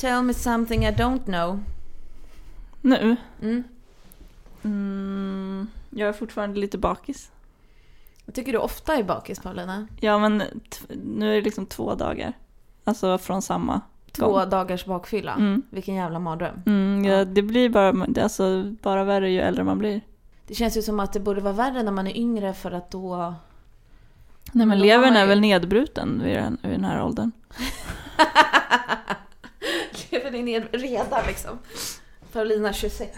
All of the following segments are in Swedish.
Tell me something I don't know. Nu? Mm. Mm, jag är fortfarande lite bakis. Jag tycker du ofta är bakis Paulina. Ja men nu är det liksom två dagar. Alltså från samma Två gång. dagars bakfylla. Mm. Vilken jävla mardröm. Mm, ja, det blir bara, alltså bara värre ju äldre man blir. Det känns ju som att det borde vara värre när man är yngre för att då... Nej men levern är ju- väl nedbruten vid den, vid den här åldern. Lever ni ner redan liksom? Paulina 26.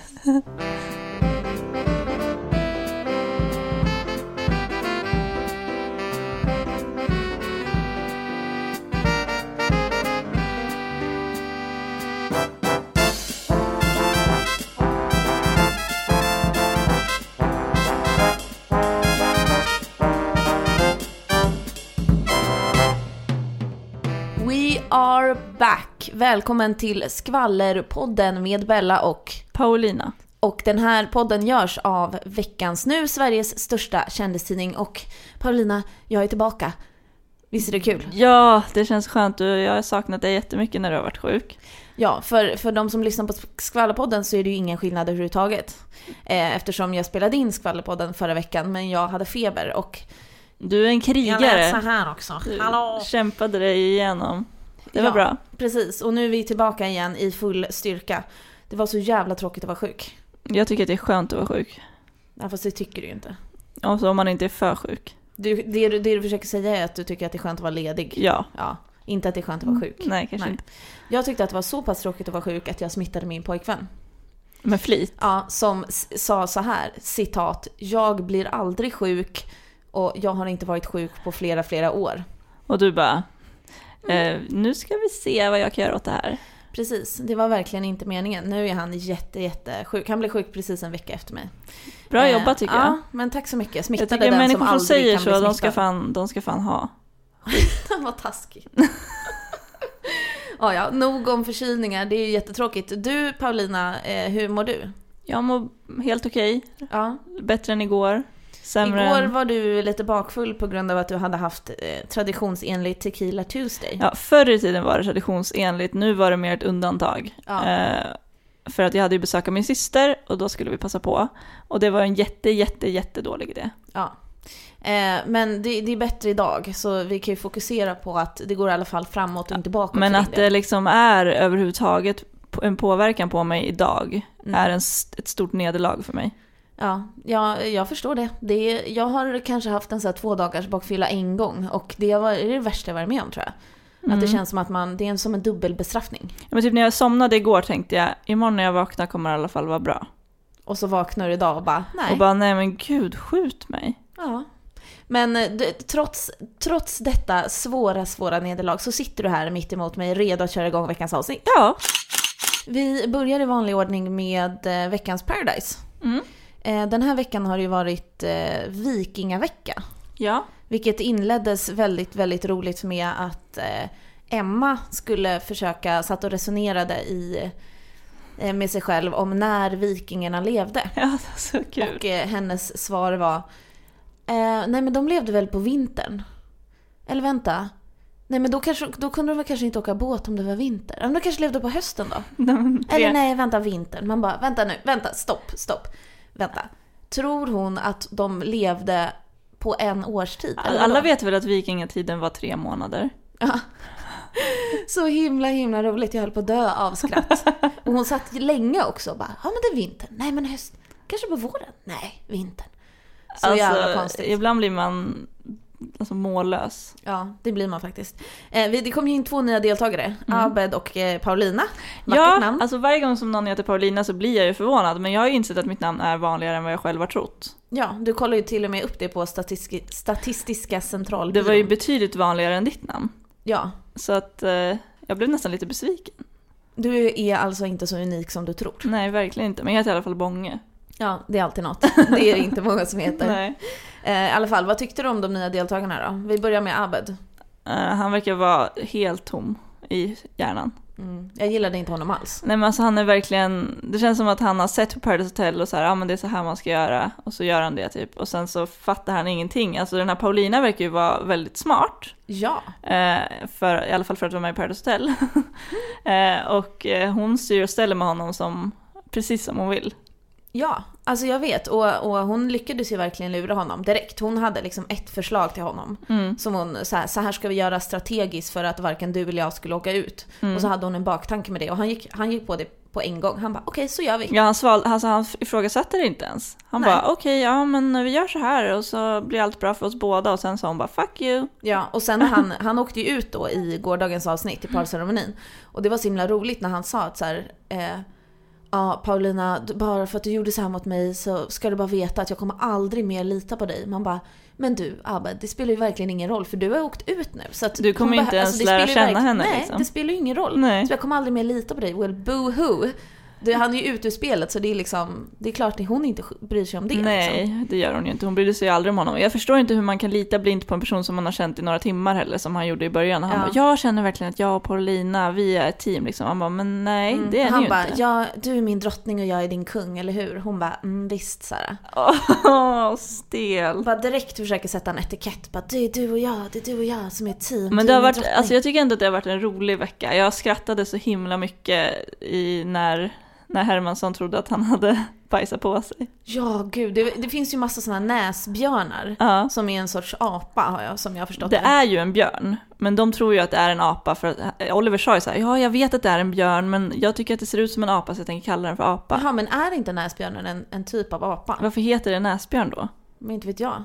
Are back! Välkommen till Skvallerpodden med Bella och Paulina. Och den här podden görs av Veckans Nu, Sveriges största kändistidning. Och Paulina, jag är tillbaka. Visst är det kul? Ja, det känns skönt. Jag har saknat dig jättemycket när du har varit sjuk. Ja, för, för de som lyssnar på Skvallerpodden så är det ju ingen skillnad överhuvudtaget. Eh, eftersom jag spelade in Skvallerpodden förra veckan, men jag hade feber och... Du är en krigare. här också. Du kämpade dig igenom. Det var Ja. bra. Precis, och nu är vi tillbaka igen i full styrka. Det var så jävla tråkigt att vara sjuk. Jag tycker att det är skönt att vara sjuk. Ja, fast det tycker du ju inte. Alltså om man inte är för sjuk. Du, det, du- det du försöker säga är att du tycker att det är skönt att vara ledig. Ja. Ja, inte att det är skönt att vara sjuk. Nej, kanske inte. Jag tyckte att det var så pass tråkigt att vara sjuk att jag smittade min pojkvän. Med flit. Ja, som sa så här, citat, jag blir aldrig sjuk och jag har inte varit sjuk på flera, flera år. Och du bara, eh, nu ska vi se vad jag kan göra åt det här. Precis, det var verkligen inte meningen. Nu är han jätte, jätte sjuk. Han blev sjuk precis en vecka efter mig. Bra Eh, jobbat tycker Ja, jag. men tack så mycket. Jag Smittade tycker den människor som som säger så, de ska, fan, de ska fan ha. Vad taskigt. ja, ja, nog om förkylningar. Det är ju jättetråkigt. Du Paulina, eh, hur mår du? Jag mår helt okej. Ja. Bättre än igår. Sämre Igår var du lite bakfull på grund av att du hade haft eh, traditionsenligt Tequila Tuesday. Ja, förr i tiden var det traditionsenligt, nu var det mer ett undantag. Ja. Eh, för att jag hade ju besök av min syster och då skulle vi passa på. Och det var en jätte, jätte, jättedålig idé. Ja. Eh, men det, det är bättre idag, så vi kan ju fokusera på att det går i alla fall framåt och inte bakåt. Men att det liksom är överhuvudtaget en påverkan på mig idag Mm. är en, ett stort nederlag för mig. Ja, ja, jag förstår det. det jag har kanske haft en så här två dagars bakfylla en gång och det var det, är det värsta jag varit med om tror jag. Att det Mm. känns som att man, det är som en dubbelbestraffning. Ja, Men typ när jag somnade igår tänkte jag, imorgon när jag vaknar kommer det i alla fall vara bra. Och så vaknar du idag och bara, nej. Och bara, nej men gud, skjut mig. Ja. Men eh, trots, trots detta svåra, svåra nederlag så sitter du här mitt emot mig redo att köra igång veckans avsnitt. Ja. Vi börjar i vanlig ordning med eh, veckans Paradise. Mm. Eh, den här veckan har det ju varit eh, vikingavecka. Ja. Vilket inleddes väldigt, väldigt roligt med att eh, Emma skulle försöka, satt och resonerade i, med sig själv om när vikingarna levde. Ja, så kul. Och hennes svar var Nej men de levde väl på vintern? Eller vänta. Nej men då, kanske, då kunde de väl kanske inte åka båt om det var vinter? Men de kanske levde på hösten då? Eller nej, vänta vintern. Man bara, vänta nu, vänta, stopp, stopp. Vänta. Tror hon att de levde på en årstid? Alla vet väl att vikingatiden var tre månader? Ja. Så himla himla roligt, jag höll på att dö av skratt. Och hon satt länge också och bara, ja men det är vintern, nej men höst, kanske på våren, nej vintern. Så jävla konstigt. Alltså, Ibland blir man alltså, mållös. Ja, det blir man faktiskt. Eh, det kom ju in två nya deltagare, Abed och eh, Paulina. Vackert Ja, namn. alltså varje gång som någon heter Paulina så blir jag ju förvånad. Men jag har ju insett att mitt namn är vanligare än vad jag själv har trott. Ja, du kollar ju till och med upp det på statistiska, statistiska Det centralbyrån. var ju betydligt vanligare än ditt namn. Ja. Så att eh, jag blev nästan lite besviken. Du är alltså inte så unik som du tror. Nej, verkligen inte. Men jag heter i alla fall Bånge. Ja, det är alltid något. Det är det inte många som heter. Nej. Eh, I alla fall, vad tyckte du om de nya deltagarna då? Vi börjar med Abed. Eh, han verkar vara helt tom i hjärnan. Mm. Jag gillade inte honom alls. Nej men alltså han är verkligen, det känns som att han har sett på Paradise Hotel och så här, ja men det är så här man ska göra. Och så gör han det typ. Och sen så fattar han ingenting. Alltså den här Paulina verkar ju vara väldigt smart. Ja. Eh, för, I alla fall för att vara med i Paradise Hotel. eh, och eh, hon styr och ställer med honom som, precis som hon vill. Ja, alltså jag vet. Och, och hon lyckades ju verkligen lura honom direkt. Hon hade liksom ett förslag till honom. Som hon, så här, så här ska vi göra strategiskt för att varken du eller jag skulle åka ut. Och så hade hon en baktanke med det och han gick, han gick på det på en gång. Han bara okej, så gör vi. Ja han, sval, alltså, han ifrågasatte det inte ens. Han Nej. bara okej, ja men vi gör så här och så blir allt bra för oss båda. Och sen sa hon bara fuck you. Ja, och sen han, han åkte ju ut då i gårdagens avsnitt i parceremonin. Och det var så himla roligt när han sa att så här, eh, ja Paulina, bara för att du gjorde så här mot mig så ska du bara veta att jag kommer aldrig mer lita på dig. Man bara, men du Abed, det spelar ju verkligen ingen roll för du har åkt ut nu. Så Du kommer inte ens det lära känna henne, Nej, liksom. det spelar ju ingen roll. Nej. Så jag kommer aldrig mer lita på dig. Well, boo-hoo. Det, han är ju ute ur spelet så det är liksom, det är klart att hon inte bryr sig om det. Nej, Liksom. det gör hon ju inte. Hon brydde sig ju aldrig om honom. Jag förstår inte hur man kan lita blint på en person som man har känt i några timmar heller, som han gjorde i början. Han Ja. bara, jag känner verkligen att jag och Paulina, vi är ett team liksom. Han bara, men nej, det är ni Han ju bara, inte. ja, du är min drottning och jag är din kung, eller hur? Hon bara, mm, visst Sara. Åh, stel. Bara direkt försöker sätta en etikett. Bara, det är du och jag, det är du och jag som är ett team. Men det har varit, drottning. alltså jag tycker ändå att det har varit en rolig vecka. Jag skrattade så himla mycket i när, när Hermansson trodde att han hade bajsat på sig. Ja, gud. Det, det finns ju massa såna näsbjörnar. Ja. Som är en sorts apa, har jag, som jag har förstått Det är ju en björn, men de tror ju att det är en apa för att Oliver sa ju så här, ja jag vet att det är en björn men jag tycker att det ser ut som en apa så jag tänker kalla den för apa. Jaha, men är inte näsbjörnen en, en typ av apa? Varför heter det näsbjörn då? Men inte vet jag.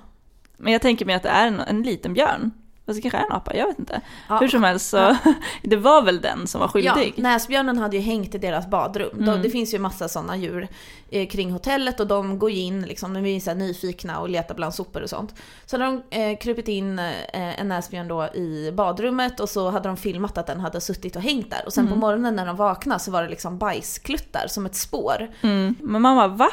Men jag tänker mig att det är en, en liten björn. Fast kanske är en apa, jag vet inte. Ja. Hur som helst så, det var väl den som var Ja, skyldig. näsbjörnen hade ju hängt i deras badrum. Mm. det finns ju massa sådana djur eh, kring hotellet och de går ju in, liksom, de är så nyfikna och letar bland sopor och sånt. Så hade de eh, krupit in eh, en näsbjörn då i badrummet och så hade de filmat att den hade suttit och hängt där. Och sen Mm. på morgonen när de vaknade så var det liksom bajskluttar som ett spår. Mm. Men mamma, va?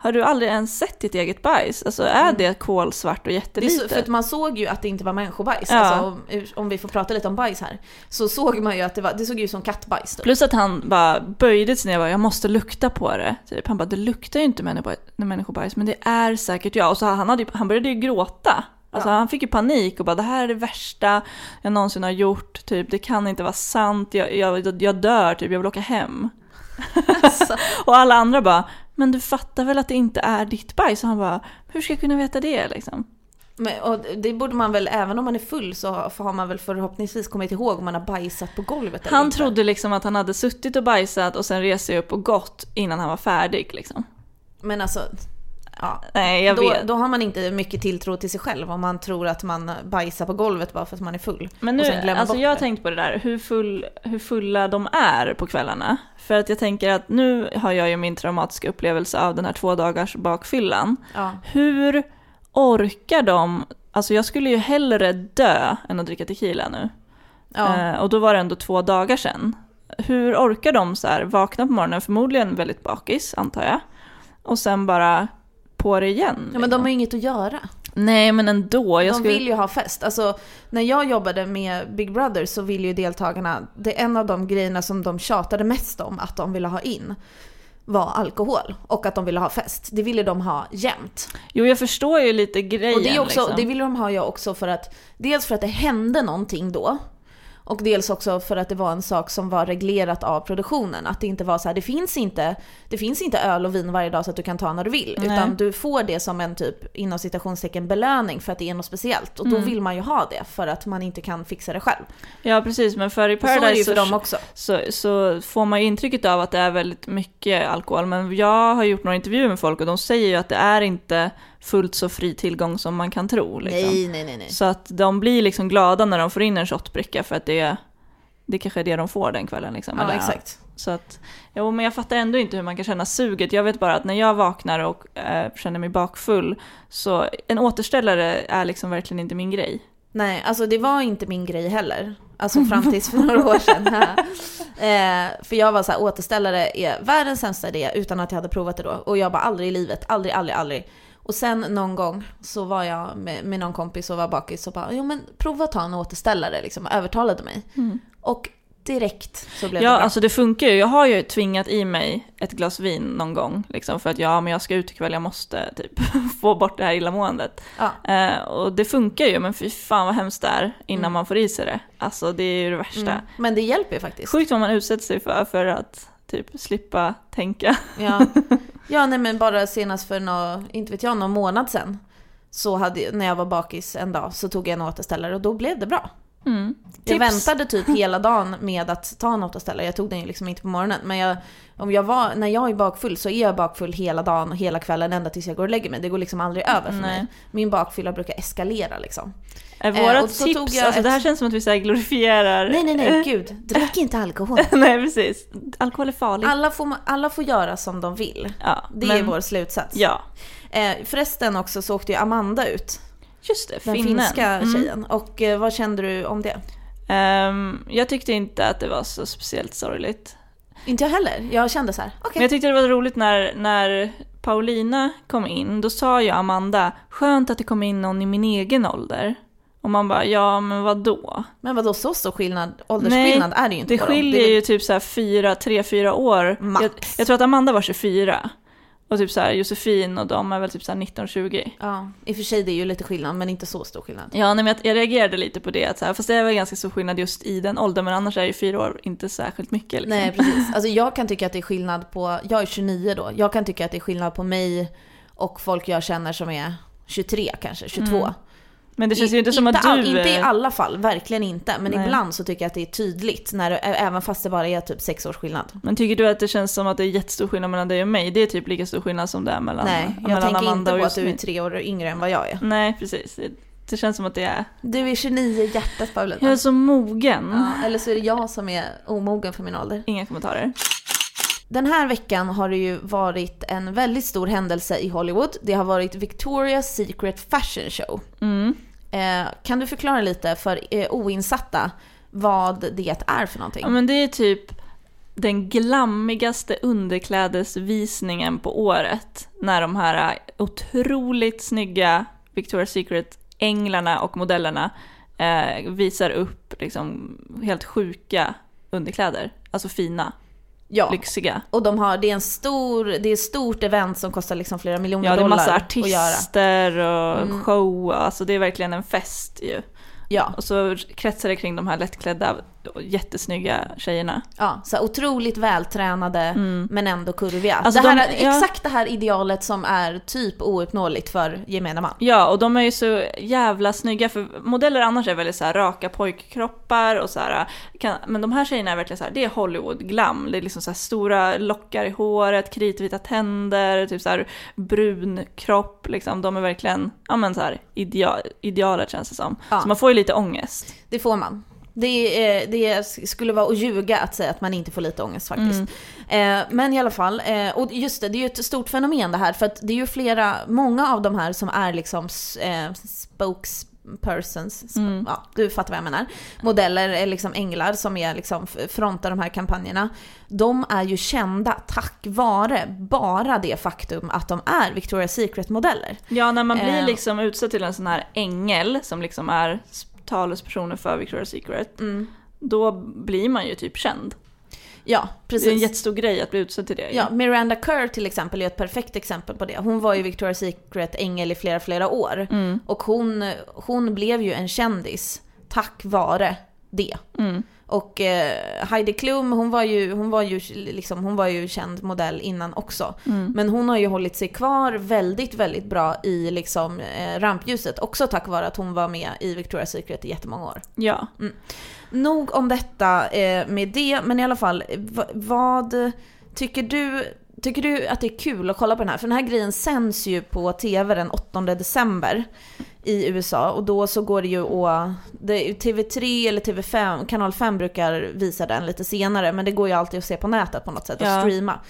Har du aldrig ens sett ditt eget bajs? Alltså är det kolsvart och jättelitet? så, för att man såg ju att det inte var människobajs. Ja. Alltså, om, om vi får prata lite om bajs här. Så såg man ju att det, var, det såg ut som kattbajs. Typ. Plus att han bara böjde sig ner och bara, jag måste lukta på det. Typ. Han bara, det luktar ju inte människobajs, men det är säkert jag. Och så han, hade, han började ju gråta. Alltså han fick ju panik och bara, det här är det värsta jag någonsin har gjort. Typ, det kan inte vara sant, jag, jag, jag dör, typ, jag vill åka hem. Alltså, Och alla andra bara, men du fattar väl att det inte är ditt bajs? Och han bara, hur ska jag kunna veta det liksom? men, och det borde man väl, även om man är full så har man väl förhoppningsvis kommit ihåg om man har bajsat på golvet eller Han inte. trodde liksom att han hade suttit och bajsat och sen rest sig upp och gått innan han var färdig liksom. Men alltså, ja. Nej, jag Då, vet. då har man inte mycket tilltro till sig själv om man tror att man bajsar på golvet bara för att man är full. Men nu, alltså jag har tänkt på det där, hur, full, hur fulla de är på kvällarna. För att jag tänker att nu har jag ju min traumatiska upplevelse av den här två dagars bakfyllan. Ja. Hur orkar de, alltså jag skulle ju hellre dö än att dricka tequila nu. Ja. Eh, och då var det ändå två dagar sedan. Hur orkar de så här vakna på morgonen, förmodligen väldigt bakis antar jag. Och sen bara på det igen. ja, men de har ju inget att göra. Nej men ändå. Jag de skulle... vill ju ha fest. Alltså, när jag jobbade med Big Brother så ville ju deltagarna, det är en av de grejerna som de tjatade mest om att de ville ha in var alkohol och att de ville ha fest. Det ville de ha jämt. Jo jag förstår ju lite grejen Och det, är också, liksom. det ville de ha ju också för att, dels för att det hände någonting då. Och dels också för att det var en sak som var reglerat av produktionen. Att det inte var så här, det finns inte, det finns inte öl och vin varje dag så att du kan ta när du vill. Nej. Utan du får det som en typ, inom citationstecken, belöning för att det är något speciellt. Och Mm. då vill man ju ha det för att man inte kan fixa det själv. Ja precis, men för i Och så Paradise för så, så, så får man ju intrycket av att det är väldigt mycket alkohol. Men jag har gjort några intervjuer med folk och de säger ju att det är inte fullt så fri tillgång som man kan tro. Liksom. Nej, nej, nej, nej. Så att de blir liksom glada när de får in en shotbricka för att det, det kanske är det de får den kvällen. Liksom, Ja, exakt. Så att, jo, men jag fattar ändå inte hur man kan känna suget. Jag vet bara att när jag vaknar och eh, känner mig bakfull så en återställare är liksom verkligen inte min grej. Nej, alltså det var inte min grej heller. Alltså fram tills för några år sedan. eh, för jag var så här, återställare är världens sämsta idé utan att jag hade provat det då. Och jag bara aldrig i livet, aldrig, aldrig, aldrig. Och sen någon gång så var jag med, med någon kompis och var bakis och bara, jo men prova att ta en återställare liksom, övertalade mig. Och direkt så blev Ja, det bra. alltså det funkar ju. Jag har ju tvingat i mig ett glas vin någon gång, liksom, för att ja, men jag ska ut ikväll, jag måste typ få bort det här illamåendet. Ja. Eh, och det funkar ju, men fy fan vad hemskt det är innan man får i sig det. Alltså det är ju det värsta. Mm. Men det hjälper ju faktiskt. Sjukt vad man utsätter sig för, för att typ slippa tänka. Ja. ja, nej men bara senast för nå, inte vet jag, någon månad sedan. Så hade, när jag var bakis en dag så tog jag en återställare och då blev det bra. Mm. Jag väntade typ hela dagen med att ta en återställare. Jag tog den ju liksom inte på morgonen. Men jag, om jag var, när jag är bakfull så är jag bakfull hela dagen och hela kvällen ända tills jag går och lägger mig. Det går liksom aldrig över för Nej. mig. Min bakfylla brukar eskalera liksom. Är Eh, våra tog tips, jag alltså det här ett- känns som att vi så här glorifierar... Nej, nej, nej, gud. Drick inte alkohol. nej, precis. Alkohol är farligt. Alla får, alla får göra som de vill. ja, Det är men- vår slutsats. Ja, Eh, förresten också så åkte ju Amanda ut. Just det. Den finnen. finska Mm. tjejen. Och eh, vad kände du om det? Ehm, jag tyckte inte att det var så speciellt sorgligt. Inte jag heller. Jag kände så här, okej. Men jag tyckte det var roligt när, när Paulina kom in, då sa ju Amanda, skönt att det kom in någon i min egen ålder. Och man bara, ja men vad då? Men vadå så stor skillnad? Åldersskillnad är det ju inte det dem. skiljer är ju typ så här fyra, tre, fyra år. Max. Jag, jag tror att Amanda var 24. Och typ så här Josefin och de är väl typ så här 19-20. Ja, i och för sig det är ju lite skillnad men inte så stor skillnad. Ja, nej, men jag, jag reagerade lite på det, att så här, fast det är väl ganska stor skillnad just i den åldern, men annars är ju fyra år inte särskilt mycket. Liksom. Nej precis. Alltså jag kan tycka att det är skillnad på, jag är 29 då, jag kan tycka att det är skillnad på mig och folk jag känner som är 23 kanske, 22. Men det känns I, ju inte som att du... all, inte i alla fall, verkligen inte. Men Nej. ibland så tycker jag att det är tydligt, när, det- även fast det bara är typ sex års skillnad. Men tycker du att det känns som att det är jättestor skillnad mellan dig och mig? Det är typ lika stor skillnad som det är mellan, Nej, jag mellan tänker Amanda inte på att du är tre år yngre än vad jag är. Nej, precis. Det, det känns som att det är... Du är 29 i hjärtat Paulina. Jag är så mogen. Ja, eller så är det jag som är omogen för min ålder. Inga kommentarer. Den här veckan har det ju varit en väldigt stor händelse i Hollywood. Det har varit Victoria's Secret Fashion Show. Mm. Eh, kan du förklara lite för eh, oinsatta vad det är för någonting? Ja, men det är typ den glammigaste underklädesvisningen på året. När de här eh, otroligt snygga Victoria's Secret-änglarna och modellerna eh, visar upp liksom helt sjuka underkläder. Alltså fina, ja. lyxiga. Och de har, det är en stor, det är ett stort event som kostar liksom flera miljoner Ja, det är dollar massa att göra. Mm. artister och show, alltså det är verkligen en fest ju. Ja, Och så kretsar det kring de här lättklädda jättesnygga tjejerna. ja, så otroligt vältränade men ändå kurviga. Mm. Alltså det här, de- ja. Exakt det här idealet som är typ ouppnåeligt för gemene man. Ja, och de är ju så jävla snygga, för modeller annars är väldigt så här raka pojkkroppar och så här, kan, men de här tjejerna är verkligen så här, det är Hollywood-glam. Det är liksom så stora lockar i håret, kritvita tänder, typ så brun kropp, liksom. De är verkligen, ja men så här, ideal, idealet känns det som. Ja. Så man får ju lite ångest. Det får man. Det, är- det skulle vara att ljuga att säga att man inte får lite ångest faktiskt. Mm. Eh, men i alla fall, eh, och just det, det är ju ett stort fenomen det här. För att det är ju flera, många av de här som är liksom eh, spokespersons, sp- Mm. ja, du fattar vad jag menar. Modeller, är liksom änglar som är liksom frontar de här kampanjerna. De är ju kända tack vare bara det faktum att de är Victoria's Secret-modeller. Ja, när man blir Eh. liksom utsedd till en sån här ängel som liksom är talespersoner för Victoria's Secret, Mm. då blir man ju typ känd. Ja, precis. Det är en jättestor grej att bli utsedd till det. Ja, Miranda Kerr till exempel är ett perfekt exempel på det. Hon var ju Victoria's Secret ängel i flera, flera år. Mm. Och hon, hon blev ju en kändis tack vare det. Mm. Och eh, Heidi Klum, hon var, ju, hon, var ju, liksom, hon var ju känd modell innan också. Mm. Men hon har ju hållit sig kvar väldigt, väldigt bra i liksom, eh, rampljuset. Också tack vare att hon var med i Victoria's Secret i jättemånga år. ja. Nog om detta eh, med det, men i alla fall, vad tycker du, tycker du att det är kul att kolla på den här? För den här grejen sänds ju på TV den 8 december i USA och då så går det ju att, det, TV3 eller TV5, kanal 5 brukar visa den lite senare men det går ju alltid att se på nätet på något sätt och Ja. streama.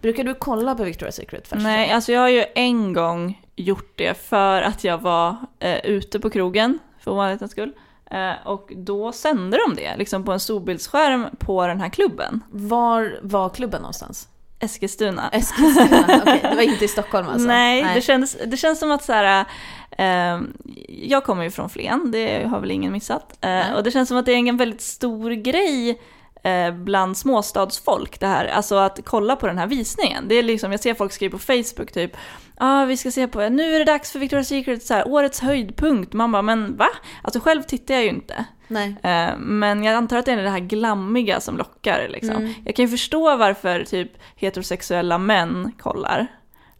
Brukar du kolla på Victoria's Secret? Fashion Nej, alltså jag har ju en gång gjort det för att jag var eh, ute på krogen för ovanlighetens skull. Eh, och då sände de det liksom på en storbildsskärm på den här klubben. Var var klubben någonstans? Eskilstuna. Eskilstuna? Okej, det var inte i Stockholm alltså? Nej, Det, kändes, det känns som att så här, jag kommer ju från Flen, det har väl ingen missat. Eh, och det känns som att det är en väldigt stor grej eh, bland småstadsfolk det här, alltså att kolla på den här visningen. Det är liksom, jag ser folk skriva på Facebook typ, ja ah, vi ska se på, nu är det dags för Victoria's Secret, så här, årets höjdpunkt. Man bara, men va? Alltså själv tittar jag ju inte. Nej. Eh, men jag antar att det är det här glammiga som lockar. Liksom. Mm. Jag kan ju förstå varför typ heterosexuella män kollar.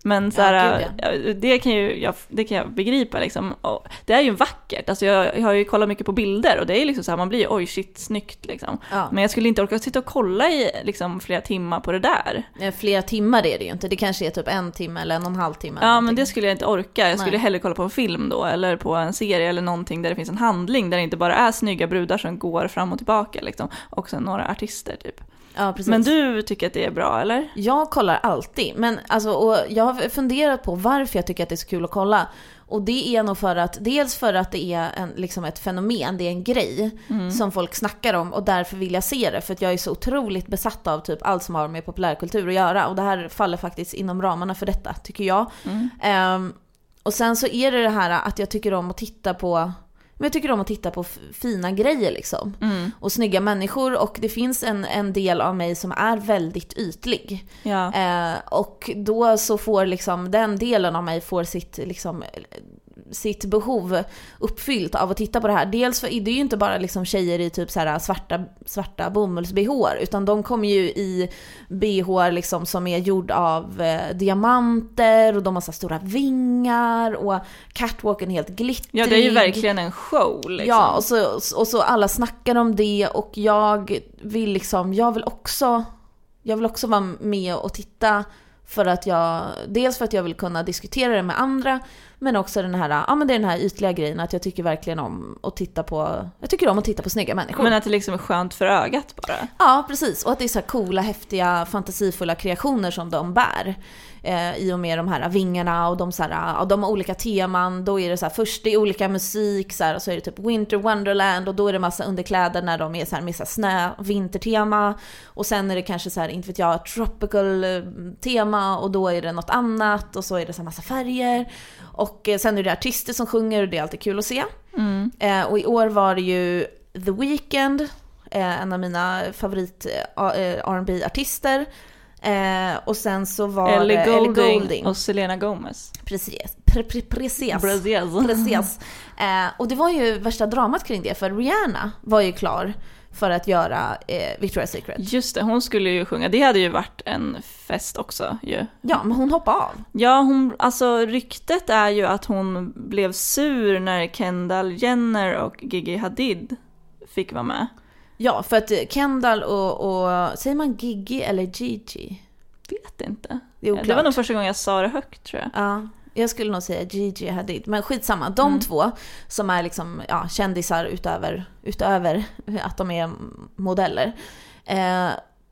Men så här, gud, ja, det, kan ju, jag, det kan jag begripa liksom. Och det är ju vackert, alltså jag, jag har ju kollat mycket på bilder och det är liksom så här, man blir ju oj shit snyggt liksom. Ja. Men jag skulle inte orka sitta och kolla i liksom, flera timmar på det där. Flera timmar är det ju inte. Det kanske är typ en timme eller en och en halv timme. Ja men någonting. det skulle jag inte orka. Jag skulle Nej. hellre kolla på en film då, eller på en serie eller någonting där det finns en handling, där det inte bara är snygga brudar som går fram och tillbaka liksom. Och sen några artister typ. Ja, precis. Men du tycker att det är bra eller? Jag kollar alltid, men alltså, och jag har funderat på varför jag tycker att det är så kul att kolla. Och det är nog för att, dels för att det är en, liksom ett fenomen, det är en grej som folk snackar om och därför vill jag se det. För att jag är så otroligt besatt av typ allt som har med populärkultur att göra. Och det här faller faktiskt inom ramarna för detta, tycker jag. Ehm, och sen så är det det här att jag tycker om att titta på men jag tycker om att titta på fina grejer liksom. Och snygga människor och det finns en, en del av mig som är väldigt ytlig. Ja. Eh, och då så får liksom den delen av mig får sitt, liksom, sitt behov uppfyllt av att titta på det här. Dels för det är ju inte bara liksom tjejer i typ så svarta, svarta bomulls-bh utan de kommer ju i bh liksom som är gjord av eh, diamanter och de har så stora vingar och catwalken är helt glittrig. ja, det är ju verkligen en show liksom. Ja, och så, och så alla snackar om det och jag vill liksom, jag vill också, jag vill också vara med och titta för att jag, dels för att jag vill kunna diskutera det med andra, men också den här, ja men det är den här ytliga grejen att jag tycker verkligen om att titta på, jag tycker om att titta på snygga människor. Men att det liksom är skönt för ögat bara. Ja, precis. Och att det är så här coola, häftiga, fantasifulla kreationer som de bär. Eh, I och med de här vingarna och de, så här, ja, de har olika teman. Då är det så här, först det är olika musik så här, och så är det typ Winter Wonderland och då är det massa underkläder när de är så här, med så här snö, vintertema. Och sen är det kanske så här, inte vet jag, tropical eh, tema och då är det något annat och så är det så här massa färger. Och eh, sen är det artister som sjunger och det är alltid kul att se. Eh, och i år var det ju The Weeknd, eh, en av mina favorit eh, eh, R&B artister eh, Och sen så var Ellie det Goulding, Ellie Goulding. och Selena Gomez. Precis. Pre, pre, precis. Precis. Precis. Eh, och det var ju värsta dramat kring det, för Rihanna var ju klar för att göra eh, Victoria's Secret. Just det, hon skulle ju sjunga. Det hade ju varit en fest också ju. Ja, men hon hoppade av. Ja, hon, alltså ryktet är ju att hon blev sur när Kendall Jenner och Gigi Hadid fick vara med. Ja, för att eh, Kendall och, och säger man Gigi eller Gigi? Vet inte. Det det var nog första gången jag sa det högt tror jag. Ja, jag skulle nog säga Gigi Hadid. Men skitsamma, de Mm. två som är liksom, ja, kändisar utöver, utöver att de är modeller. Eh,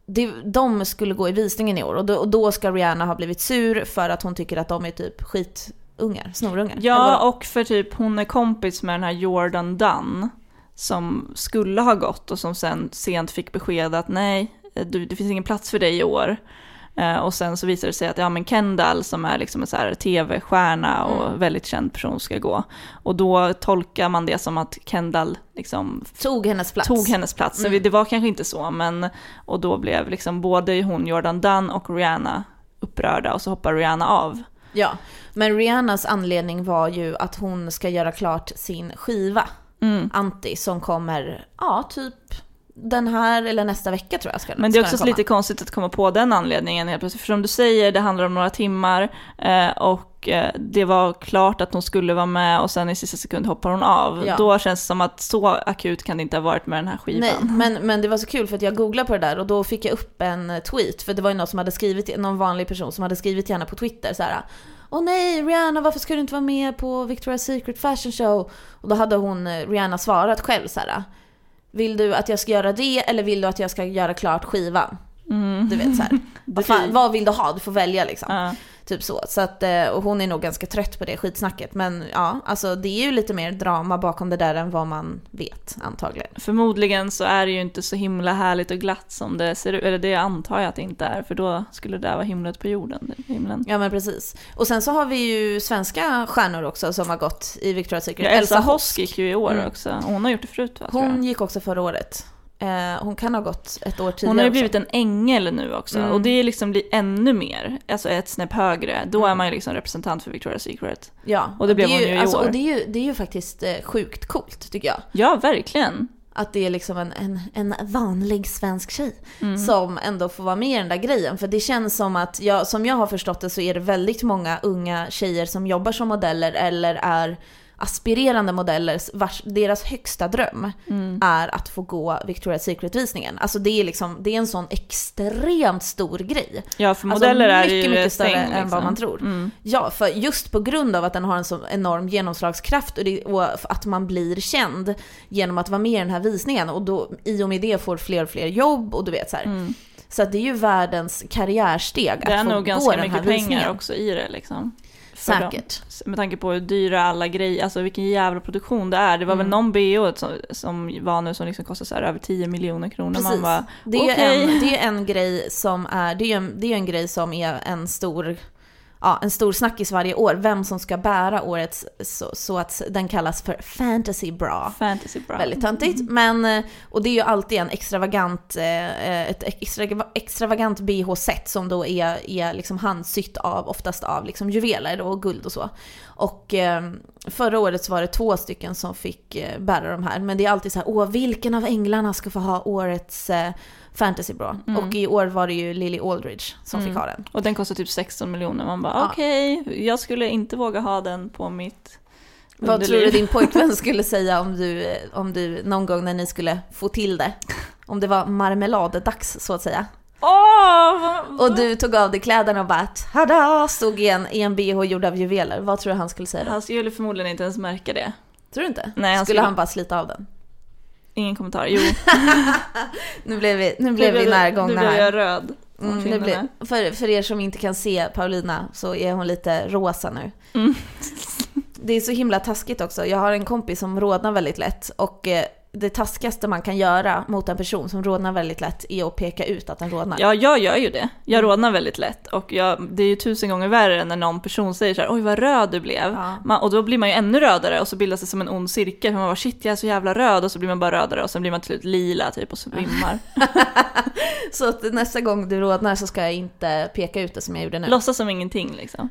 det, de skulle gå i visningen i år och då, och då ska Rihanna ha blivit sur för att hon tycker att de är typ skitungar, snorungar. Ja, och för typ hon är kompis med den här Jordan Dunn som skulle ha gått och som sen sent fick besked att nej, du, det finns ingen plats för dig i år. Eh, och sen så visade det sig att ja, men Kendall som är liksom en så här tv-stjärna och väldigt känd person ska gå. Och då tolkar man det som att Kendall liksom Tog hennes plats. tog hennes plats. Så Det var kanske inte så, men och då blev liksom både hon, Jordan Dunn och Rihanna upprörda och så hoppar Rihanna av. Ja, men Rihannas anledning var ju att hon ska göra klart sin skiva, Mm. Anti, som kommer, ja, typ den här eller nästa vecka tror jag ska Men det är också lite konstigt att komma på den anledningen helt plötsligt. För som du säger, det handlar om några timmar eh, och eh, det var klart att hon skulle vara med och sen i sista sekund hoppar hon av. Ja. Då känns det som att så akut kan det inte ha varit med den här skivan. Nej, men, men det var så kul för att jag googlade på det där och då fick jag upp en tweet, för det var ju någon som hade skrivit, någon vanlig person som hade skrivit gärna på Twitter så här. Åh nej, Rihanna varför ska du inte vara med på Victoria's Secret Fashion Show? Och då hade hon, eh, Rihanna svarat själv så här. Vill du att jag ska göra det eller vill du att jag ska göra klart skivan? Du vet så här. vad, fan, vad vill du ha? Du får välja liksom. Ja. Typ så. så att, eh, och hon är nog ganska trött på det skitsnacket. Men ja, alltså det är ju lite mer drama bakom det där än vad man vet antagligen. Förmodligen så är det ju inte så himla härligt och glatt som det ser ut, eller det antar jag att det inte är, för då skulle det där vara himlet på jorden, himlen. Ja men precis. Och sen så har vi ju svenska stjärnor också som har gått i Victoria's Secret. Ja, Elsa Hosk gick ju i år mm. också, hon har gjort det förut va? Hon gick också förra året. Eh, hon kan ha gått ett år tidigare Hon har ju blivit en ängel nu också Mm. och det är liksom blir ännu mer, alltså ett snäpp högre. Då Mm. är man ju liksom representant för Victoria's Secret. Ja, Och det blev är hon ju i alltså, år. Och det är ju, det är ju faktiskt eh, sjukt coolt tycker jag. Ja, verkligen. Att det är liksom en, en, en vanlig svensk tjej Mm. som ändå får vara med i den där grejen. För det känns som att, jag, som jag har förstått det så är det väldigt många unga tjejer som jobbar som modeller eller är aspirerande modeller vars deras högsta dröm Mm. är att få gå Victoria's Secret-visningen. Alltså det är liksom, det är en sån extremt stor grej. Ja, för modeller alltså, är mycket, ju mycket ett större thing, än liksom. vad man tror. Mm. Ja, för just på grund av att den har en så enorm genomslagskraft och, det, och att man blir känd genom att vara med i den här visningen och då i och med det får fler och fler jobb och du vet så här. Så det är ju världens karriärsteg Mm. Det är att få nog gå ganska den här mycket pengar visningen. också i det liksom. Dem. Säkert. Med tanke på hur dyra alla grejer, alltså vilken jävla produktion det är. Det var Mm. väl någon bh som, som var nu som liksom kostade så här över 10 miljoner kronor. Man Precis. bara, Det är okej. en, det är en grej som är, det är en, det är en grej som är en stor Ja, en stor snackis varje år, vem som ska bära årets, så, så att den kallas för fantasy bra. Fantasy bra. Väldigt töntigt, men eh, och det är ju alltid en extravagant, eh, ett extra, extravagant bh-set som då är, är liksom handsytt av, oftast av liksom juveler och guld och så. Och eh, förra året så var det två stycken som fick eh, bära de här, men det är alltid så här, åh vilken av änglarna ska få ha årets eh, fantasy bra? Och i år var det ju Lily Aldridge som fick ha den. Och den kostar typ 16 miljoner. Man bara Ja. okej, jag skulle inte våga ha den på mitt Vad tror du underliv. din pojkvän skulle säga om du, om du någon gång när ni skulle få till det? Om det var marmeladdags så att säga. Vad- Och du tog av dig kläderna och bara tada! Stod i en, i en bh gjord av juveler. Vad tror du han skulle säga då? Han skulle förmodligen inte ens märka det. Tror du inte? Nej, han skulle skulle- han bara slita av den? Ingen kommentar. Jo, Nu blev vi, nu blev vi Nu närgångna blev här. jag röd. Mm, det blir, för, för er som inte kan se Paulina så är hon lite rosa nu. Mm. Det är så himla taskigt också. Jag har en kompis som rodnar väldigt lätt och eh, det taskigaste man kan göra mot en person som rodnar väldigt lätt är att peka ut att den rodnar. Ja, jag gör ju det. Jag rodnar väldigt lätt och jag, det är ju tusen gånger värre när någon person säger så här, oj vad röd du blev. Ja. Man, och då blir man ju ännu rödare och så bildas det som en ond cirkel. För man bara shit jag är så jävla röd och så blir man bara rödare och sen blir man till slut lila typ och svimmar. Så att nästa gång du rodnar så ska jag inte peka ut det som jag gjorde nu. Låtsas som ingenting liksom.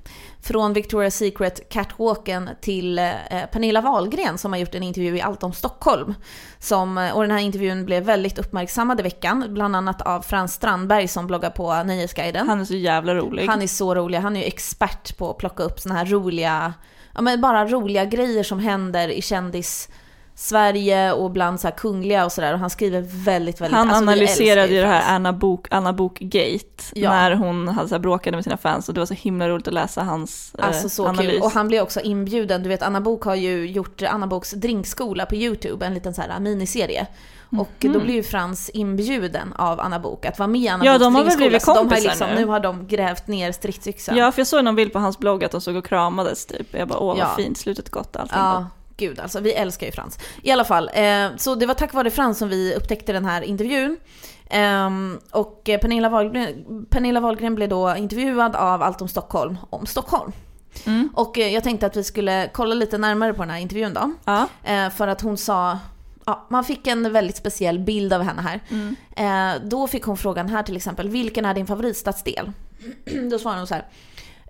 Från Victoria's Secret catwalken till eh, Pernilla Wahlgren som har gjort en intervju i Allt om Stockholm. Som, eh, och den här intervjun blev väldigt uppmärksammad i veckan, bland annat av Frans Strandberg som bloggar på Nöjesguiden. Han är så jävla rolig. Han är så rolig, han är ju expert på att plocka upp såna här roliga, ja men bara roliga grejer som händer i kändis Sverige och bland så kungliga och sådär och han skriver väldigt, väldigt... Han alltså, analyserade ju det här Anna Bok, Anna Bok Gate Ja. när hon hade så bråkade med sina fans och det var så himla roligt att läsa hans eh, Alltså så analys. kul. Och han blev också inbjuden. Du vet Anna Bok har ju gjort Anna Boks drinkskola på YouTube, en liten så här miniserie. Och då blir ju Frans inbjuden av Anna Bok att vara med i Anna Mhm. Ja, Boks de har väl blivit Så de har kompisar liksom, nu. nu har de grävt ner stridsyxan. Ja, för jag såg någon bild på hans blogg att de såg och kramades typ. Jag bara, åh Ja. vad fint, slutet gott allting Ja, gott. Gud alltså, vi älskar ju Frans. I alla fall, eh, så det var tack vare Frans som vi upptäckte den här intervjun. Um, och Pernilla Wahlgren, Pernilla Wahlgren blev då intervjuad av Allt om Stockholm om Stockholm. Mm. Och eh, jag tänkte att vi skulle kolla lite närmare på den här intervjun då. Ja. Uh, för att hon sa, ja, man fick en väldigt speciell bild av henne här. Mm. Uh, då fick hon frågan här till exempel, vilken är din favoritstadsdel? då svarade hon så här,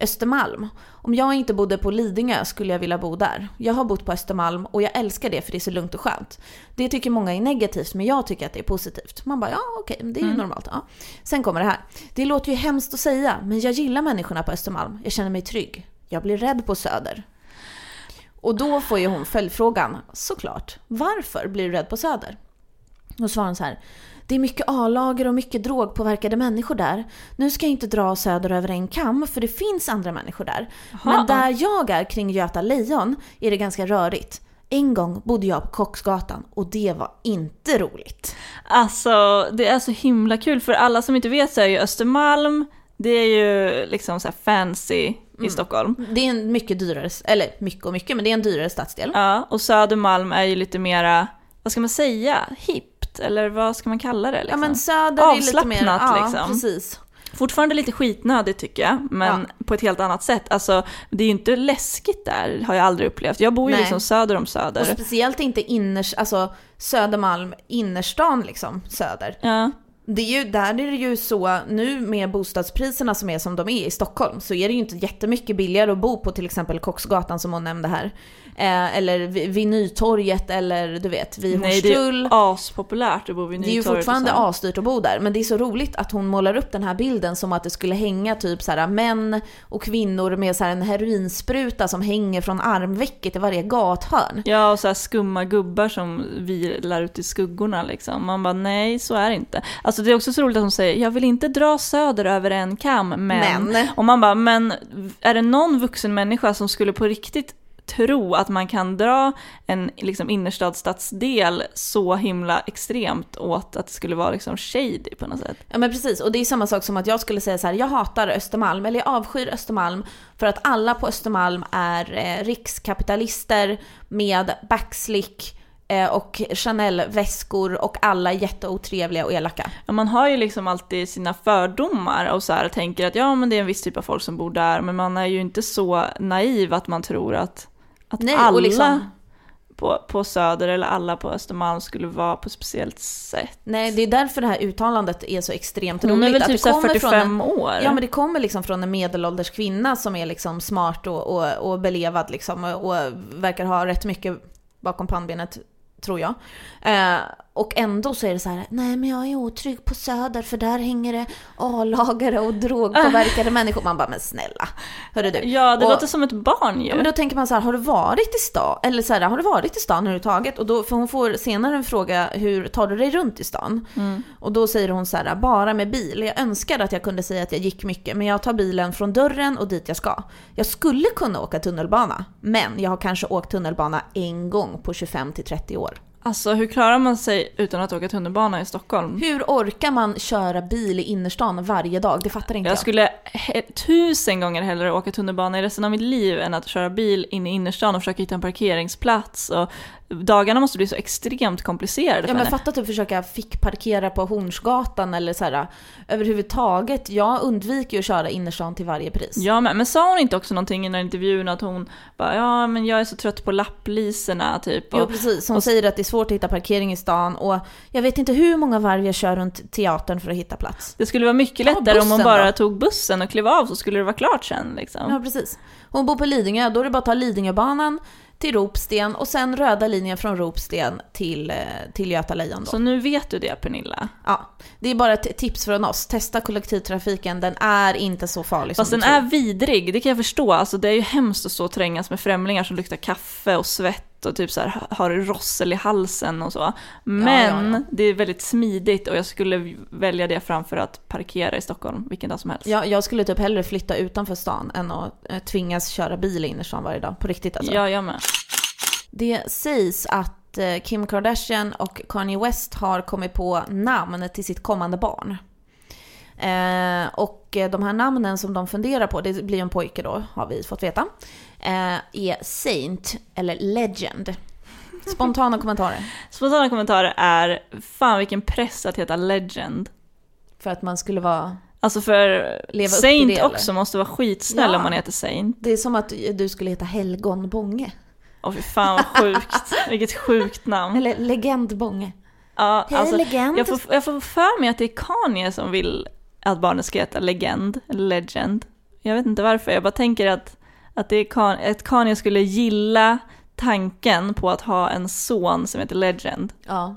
Östermalm. Om jag inte bodde på Lidingö skulle jag vilja bo där. Jag har bott på Östermalm och jag älskar det för det är så lugnt och skönt. Det tycker många är negativt men jag tycker att det är positivt. Man bara ja okej, det är ju mm. normalt. Ja. Sen kommer det här. Det låter ju hemskt att säga men jag gillar människorna på Östermalm. Jag känner mig trygg. Jag blir rädd på Söder. Och då får ju hon följdfrågan, såklart. Varför blir du rädd på Söder? Då svarar hon så här. Det är mycket A-lager och mycket drogpåverkade människor där. Nu ska jag inte dra Söder över en kam, för det finns andra människor där. Aha. Men där jag är kring Göta Lejon är det ganska rörigt. En gång bodde jag på Kocksgatan och det var inte roligt. Alltså, det är så himla kul. För alla som inte vet så är ju Östermalm, det är ju liksom så fancy i mm. Stockholm. Det är en mycket dyrare, eller mycket och mycket, men det är en dyrare stadsdel. Ja, och Södermalm är ju lite mera, vad ska man säga, hipp eller vad ska man kalla det? Liksom? Ja men söder är lite mer, ja, liksom. precis. Fortfarande lite skitnödigt tycker jag, men ja. på ett helt annat sätt. Alltså, det är ju inte läskigt där, har jag aldrig upplevt. Jag bor ju Nej. liksom söder om Söder. Och speciellt inte inners, alltså Södermalm, innerstan liksom, söder. Ja. Det är ju, där är det ju så, nu med bostadspriserna som är som de är i Stockholm, så är det ju inte jättemycket billigare att bo på till exempel Kocksgatan som hon nämnde här. Eh, eller vid Nytorget eller du vet vid Hornstull. Nej det är aspopulärt att bo vid Nytorget. Det är ju fortfarande asdyrt att bo där. Men det är så roligt att hon målar upp den här bilden som att det skulle hänga typ så här, män och kvinnor med så här, en heroinspruta som hänger från armvecket i varje gathörn. Ja och så här skumma gubbar som vilar ute i skuggorna liksom. Man bara nej så är det inte. Alltså det är också så roligt att hon säger jag vill inte dra söder över en kam men. men. Och man bara men är det någon vuxen människa som skulle på riktigt tro att man kan dra en liksom, innerstadsstadsdel så himla extremt åt att det skulle vara liksom shady på något sätt. Ja men precis, och det är samma sak som att jag skulle säga så här: jag hatar Östermalm, eller jag avskyr Östermalm för att alla på Östermalm är eh, rikskapitalister med backslick, och Chanel-väskor och alla jätteotrevliga och elaka. Ja, man har ju liksom alltid sina fördomar och så här tänker att ja men det är en viss typ av folk som bor där men man är ju inte så naiv att man tror att att Nej, alla liksom... på, på Söder eller alla på Östermalm skulle vara på ett speciellt sätt. Nej, det är därför det här uttalandet är så extremt roligt. Hon är väl typ så 45 en, år? Ja, men det kommer liksom från en medelålders kvinna som är liksom smart och, och, och belevad liksom och, och verkar ha rätt mycket bakom pannbenet, tror jag. Eh, och ändå så är det så här, nej men jag är otrygg på Söder för där hänger det A-lagare och drogpåverkade människor. Man bara, men snälla. Hörru du. Ja, det och, låter som ett barn ju. Ja, men då tänker man så här, har du varit i stan? Eller så här, har du varit i stan överhuvudtaget? Och då, för hon får senare en fråga, hur tar du dig runt i stan? Mm. Och då säger hon så här, bara med bil. Jag önskar att jag kunde säga att jag gick mycket, men jag tar bilen från dörren och dit jag ska. Jag skulle kunna åka tunnelbana, men jag har kanske åkt tunnelbana en gång på 25 till 30 år. Alltså hur klarar man sig utan att åka tunnelbana i Stockholm? Hur orkar man köra bil i innerstan varje dag? Det fattar inte jag. Jag skulle tusen gånger hellre åka tunnelbana i resten av mitt liv än att köra bil in i innerstan och försöka hitta en parkeringsplats och dagarna måste bli så extremt komplicerade Ja men fatta typ försöka fick parkera på Hornsgatan eller så här överhuvudtaget. Jag undviker ju att köra innerstan till varje pris. Ja men, men sa hon inte också någonting i den här intervjun att hon bara ja men jag är så trött på lappliserna typ. Och, jo precis, hon och, säger att det är svårt att hitta parkering i stan och jag vet inte hur många varv jag kör runt teatern för att hitta plats. Det skulle vara mycket lättare om hon bara då. tog bussen och klev av så skulle det vara klart sen liksom. Ja precis. Hon bor på Lidingö, då är det bara att ta Lidingöbanan till Ropsten och sen röda linjen från Ropsten till, eh, till Göta Lejon. Så nu vet du det Pernilla? Ja, det är bara ett tips från oss. Testa kollektivtrafiken, den är inte så farlig Fast som den är vidrig, det kan jag förstå. Alltså, det är ju hemskt att stå och trängas med främlingar som luktar kaffe och svett och typ så här, har rossel i halsen och så. Men ja, ja, ja. det är väldigt smidigt och jag skulle välja det framför att parkera i Stockholm vilken dag som helst. Ja, jag skulle typ hellre flytta utanför stan än att eh, tvingas köra bil i innerstan varje dag. På riktigt alltså. Ja, jag med. Det sägs att eh, Kim Kardashian och Kanye West har kommit på namn till sitt kommande barn. Eh, och eh, de här namnen som de funderar på, det blir en pojke då, har vi fått veta, eh, är Saint eller Legend. Spontana kommentarer. Spontana kommentarer är, fan vilken press att heta Legend. För att man skulle vara... Alltså för Leva Saint det, eller? också måste vara skitsnäll Ja. om man heter Saint. Det är som att du skulle heta Helgon Bånge. Åh fy fan vad sjukt. Vilket sjukt namn. Eller Legend Bånge. Ja, Hej, alltså, legend. jag, får, jag får för mig att det är Kanye som vill att barnet ska heta Legend, eller Legend. Jag vet inte varför, jag bara tänker att, att, det Kanye, att Kanye skulle gilla tanken på att ha en son som heter Legend. Ja.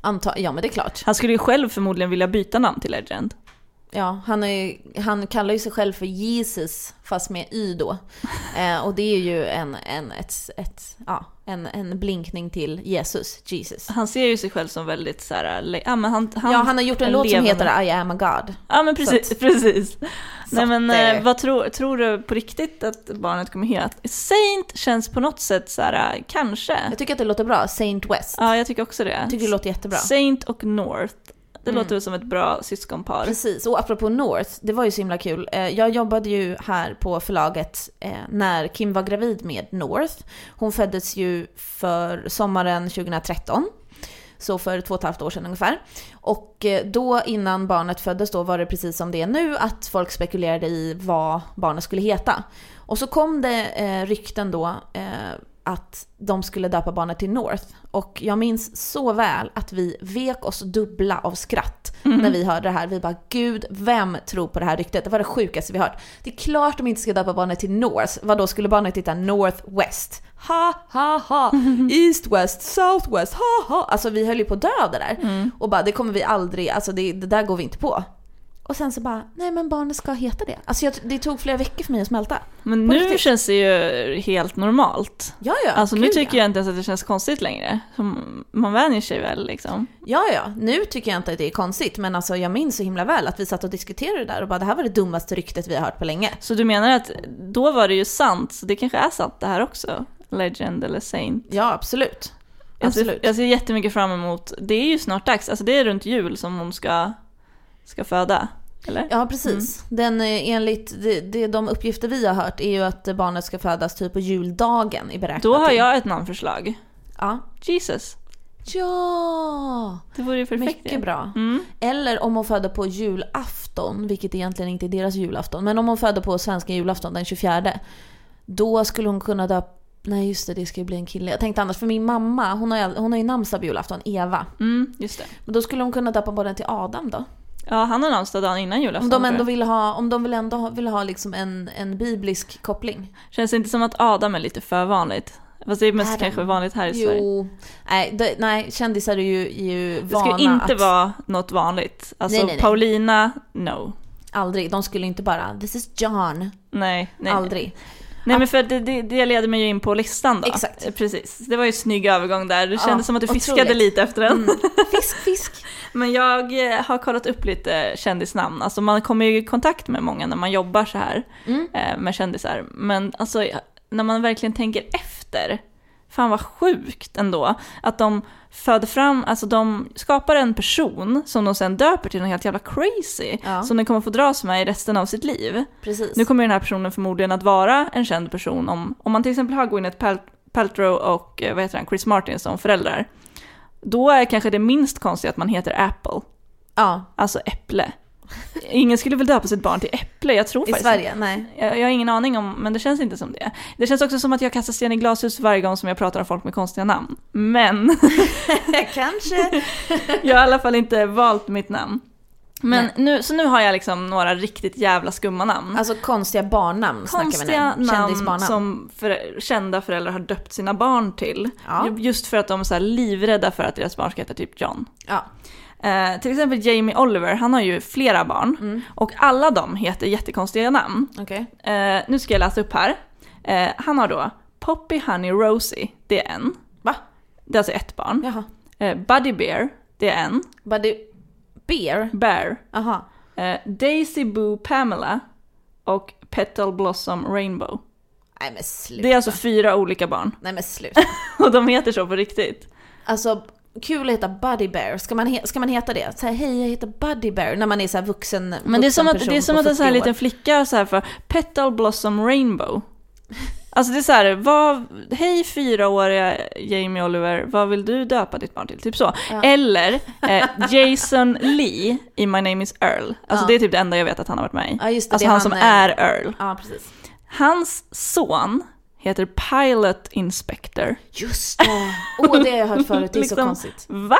Anta, ja men det är klart. Han skulle ju själv förmodligen vilja byta namn till Legend. Ja, han, är, han kallar ju sig själv för Jesus, fast med Y då. Eh, och det är ju en, en, ett, ett, ja, en, en blinkning till Jesus, Jesus. Han ser ju sig själv som väldigt så här, ja, men han, han, ja, han har gjort en, låt som heter I am a God. Ja men precis, Så precis. Nej men att, eh, vad tror, tror du på riktigt att barnet kommer heta? Saint känns på något sätt så här, eh, kanske. Jag tycker att det låter bra, Saint West. Ja jag tycker också det. Jag tycker det låter jättebra. Saint och North. Det Mm. låter väl som ett bra syskonpar. Precis, och apropå North, det var ju så himla kul. Eh, Jag jobbade ju här på förlaget när Kim var gravid med North. Hon föddes ju för sommaren 2013. Så för två och ett halvt år sedan ungefär. Och eh, då innan barnet föddes då var det precis som det är nu att folk spekulerade i vad barnet skulle heta. Och så kom det eh, rykten då eh, att de skulle döpa barnet till North. Och jag minns så väl att vi vek oss dubbla av skratt när vi hörde det här. Vi bara gud, vem tror på det här ryktet? Det var det sjukaste vi hört. Det är klart de inte ska döpa barnet till North. Vad då skulle barnet heta North West? Ha, ha, ha! East West, South West, ha, ha! Alltså vi höll ju på att dö av det där. Och bara det kommer vi aldrig, alltså det, det där går vi inte på. Och sen så bara, nej men barnet ska heta det. Alltså jag, det tog flera veckor för mig att smälta. Men På nu riktigt. känns det ju helt normalt. Ja, ja. Alltså nu tycker ja. jag inte ens att det känns konstigt längre. Man vänjer sig väl liksom. Ja, ja. Nu tycker jag inte att det är konstigt, men alltså jag minns så himla väl att vi satt och diskuterade det där och bara det här var det dummaste ryktet vi har hört på länge. Så du menar att då var det ju sant, så det kanske är sant det här också? Legend eller Saint? Ja, absolut. Jag ser, Absolut. jag ser jättemycket fram emot, det är ju snart dags, alltså det är runt jul som hon ska, ska föda. Eller? Ja, precis. Den, eh, enligt det, det, de uppgifter vi har hört är ju att barnet ska födas typ på juldagen i beräknat Då har jag ett namnförslag. Ja. Jesus. Ja! Det vore ju perfekt. Mycket bra. Mm. Eller om hon föder på julafton, vilket egentligen inte är deras julafton, men om hon föder på svenska julafton den 24, då skulle hon kunna döpa Nej just det, det ska ju bli en kille. Jag tänkte annars, för min mamma, hon har ju, hon har ju namnsdag på julafton, Eva. Mm, just det. Men då skulle hon kunna döpa barnen till Adam då? Ja, han har namnsdag dagen innan julafton. Om de ändå vill ha, om de vill ändå ha, vill ha liksom en, en biblisk koppling. Känns det inte som att Adam är lite för vanligt? Fast det är mest Adam. kanske vanligt här i Sverige. Jo, nej, det, nej kändisar är ju, är ju Det vana ska ju inte att... vara något vanligt. Alltså Nej, nej, nej. Paulina, no. Aldrig, de skulle inte bara “this is John”. Nej, nej. Aldrig. Nej men för det, det, det leder mig ju in på listan då. Exakt. Eh, Precis. Det var ju en snygg övergång där. Det Ja, kändes som att du fiskade otroligt. lite efter den. Mm. Fisk, fisk. Men jag eh, har kollat upp lite kändisnamn. Alltså man kommer ju i kontakt med många när man jobbar så här Mm. eh, med kändisar. Men alltså när man verkligen tänker efter, fan vad sjukt ändå. Att de föder fram, alltså de skapar en person som de sen döper till något helt jävla crazy. Ja. Som den kommer få dras med i resten av sitt liv. Precis. Nu kommer den här personen förmodligen att vara en känd person om, om man till exempel har Gwyneth Pal- Paltrow och eh, vad heter han, Chris Martin som föräldrar. Då är kanske det minst konstiga att man heter Apple, Ja, alltså äpple. Ingen skulle väl döpa sitt barn till äpple, jag tror i faktiskt Sverige. Nej. jag, jag har ingen aning om, men det känns inte som det. Det känns också som att jag kastar sten i glashus varje gång som jag pratar om folk med konstiga namn. Men Kanske. jag har i alla fall inte valt mitt namn. Men nu, så nu har jag liksom några riktigt jävla skumma namn. Alltså konstiga barnnamn snackar vi konstiga nu. namn som för, kända föräldrar har döpt sina barn till. Ja. Just för att de är så livrädda för att deras barn ska heta typ John. Ja. Eh, till exempel Jamie Oliver, han har ju flera barn. Mm. Och alla de heter jättekonstiga namn. Okej. Eh, nu ska jag läsa upp här. Eh, han har då Poppy Honey Rosie, det är en. Va? Det är alltså ett barn. Jaha. Eh, Buddy Bear, det är en. Buddy Bear? Bear. Jaha. Eh, Daisy Boo Pamela och Petal Blossom Rainbow. Nej men sluta. Det är alltså fyra olika barn. Nej men sluta. Och de heter så på riktigt. Alltså kul att heta Buddy Bear. Ska man, he- ska man heta det? Så här, hej jag heter Buddy Bear när man är så här vuxen Men det är som att, det är som att en sån här 40 år. liten flicka så här för Petal Blossom Rainbow. Alltså det är så här, vad, hej fyraåriga Jamie Oliver, vad vill du döpa ditt barn till? Typ så. Eller eh, Jason Lee i My Name is Earl. Alltså Ja. det är typ det enda jag vet att han har varit med i. Ja, just det, alltså det är han, som han, är eh, Earl. Ja, precis. Hans son heter Pilot Inspector. Just det! Åh, det har jag hört förut, det är så Liksom, konstigt. Va?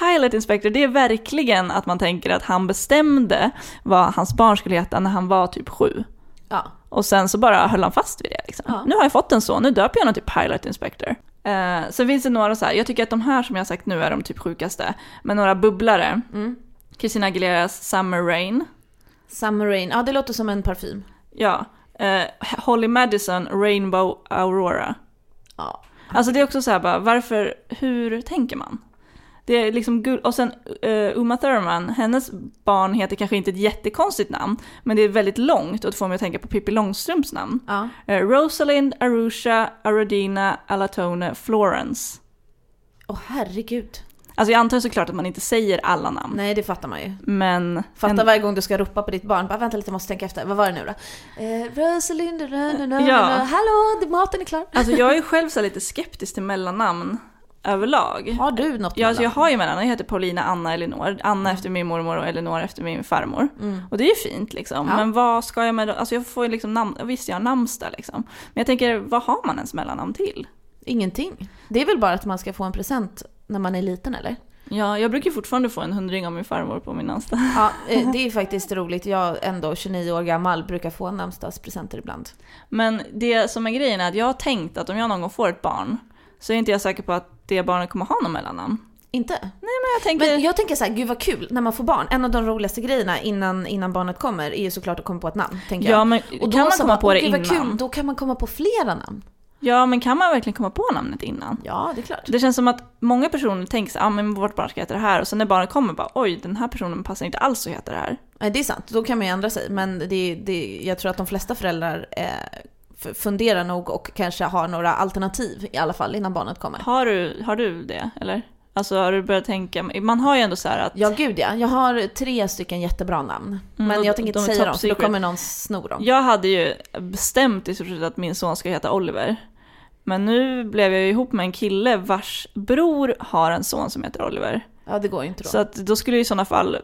Pilot Inspector, det är verkligen att man tänker att han bestämde vad hans barn skulle heta när han var typ sju. Ja. Och sen så bara höll han fast vid det. Liksom. Ja. Nu har jag fått en son, nu döper jag honom till Pilot Inspector. Eh, sen finns det några så här, jag tycker att de här som jag har sagt nu är de typ sjukaste. Men några bubblare. Mm. Christina Aguileras Summer Rain. Summer Rain, ja det låter som en parfym. Ja. Eh, Holly Madison Rainbow Aurora. Ja. Alltså det är också så här bara, varför, hur tänker man? Det är liksom gull, och sen uh, Uma Thurman, hennes barn heter kanske inte ett jättekonstigt namn, men det är väldigt långt och det får mig att tänka på Pippi Långstrumps namn. Ja. Eh, Rosalind, Arusha, Aradina, Alatone, Florence. Åh herregud. Alltså jag antar såklart att man inte säger alla namn, Nej, det fattar man ju. men... Fatta en- varje gång du ska ropa på ditt barn. Bara vänta lite, jag måste tänka efter. Vad var det nu då? Eh, Rosalind, Ja. hallå, maten är klar. Alltså jag är själv så lite skeptisk till mellannamn överlag. Har du något Ja, alltså jag har ju mellannamn. Jag heter Paulina Anna Elinor. Anna efter min mormor och Elinor efter min farmor. Mm. Och det är ju fint liksom. Ja. Men vad ska jag med Alltså jag får ju liksom namn... Visst, jag har namnsdag liksom. Men jag tänker, vad har man ens mellannamn till? Ingenting. Det är väl bara att man ska få en present när man är liten eller? Ja, jag brukar fortfarande få en hundring av min farmor på min namnsdag. Ja, eh, det är faktiskt roligt. Jag ändå 29 år gammal brukar få namnsdagspresenter ibland. Men det som är grejen är att jag har tänkt att om jag någon gång får ett barn så är inte jag säker på att det barnet kommer ha någon mellannamn. Inte? Nej, men jag tänker... Men jag tänker så här, gud vad kul när man får barn. En av de roligaste grejerna innan, innan barnet kommer är ju såklart att komma på ett namn. Tänker Ja, jag. men Och kan man komma på det gud, vad innan? Kul, då kan man komma på flera namn. Ja, men kan man verkligen komma på namnet innan? Ja, det är klart. Det känns som att många personer tänker så ah, men vårt barn ska heta det här och sen när barnet kommer bara oj, den här personen passar inte alls att heta det här. Nej, det är sant. Då kan man ju ändra sig. Men det, det, jag tror att de flesta föräldrar eh, funderar nog och kanske har några alternativ i alla fall innan barnet kommer. Har du, har du det, eller? Alltså har du börjat tänka, man har ju ändå så här att Ja, gud ja. Jag har tre stycken jättebra namn. Men och jag tänker inte säga dem, för då kommer någon sno dem. jag hade ju bestämt i stort sett att min son ska heta Oliver. Men nu blev jag ihop med en kille vars bror har en son som heter Oliver. Ja, det går ju inte då. Så att då skulle ju i sådana fall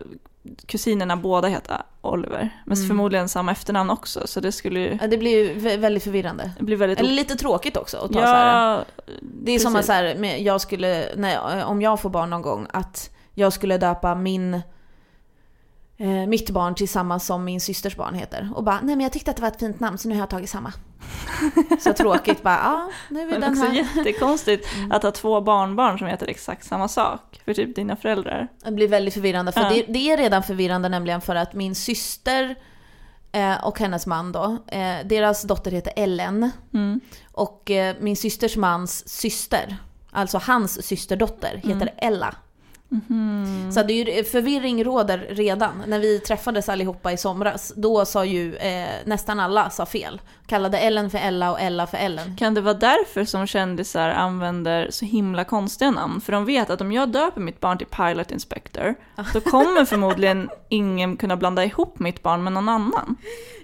kusinerna båda heta Oliver. Men Mm. förmodligen samma efternamn också, så det skulle ju Ja, det blir ju vä- väldigt förvirrande. bli väldigt... Eller lite tråkigt också att ta så här. ja, Det är som att precis. så här, jag skulle, nej, om jag får barn någon gång, att jag skulle döpa min eh, mitt barn till samma som min systers barn heter. Och bara, nej men jag tyckte att det var ett fint namn så nu har jag tagit samma. så tråkigt bara, ja nu är Men den också här. jättekonstigt att ha två barnbarn som heter exakt samma sak för typ dina föräldrar. Det blir väldigt förvirrande. För Ja. det, det är redan förvirrande nämligen för att min syster eh, och hennes man då, eh, deras dotter heter Ellen. Mm. Och eh, min systers mans syster, alltså hans systerdotter, heter Mm. Ella. Mhm. Så det är ju, förvirring råder redan. När vi träffades allihopa i somras, då sa ju eh, nästan alla sa fel. Kallade Ellen för Ella och Ella för Ellen. Kan det vara därför som kändisar använder så himla konstiga namn? För de vet att om jag döper mitt barn till Pilot Inspector, då kommer förmodligen ingen kunna blanda ihop mitt barn med någon annan.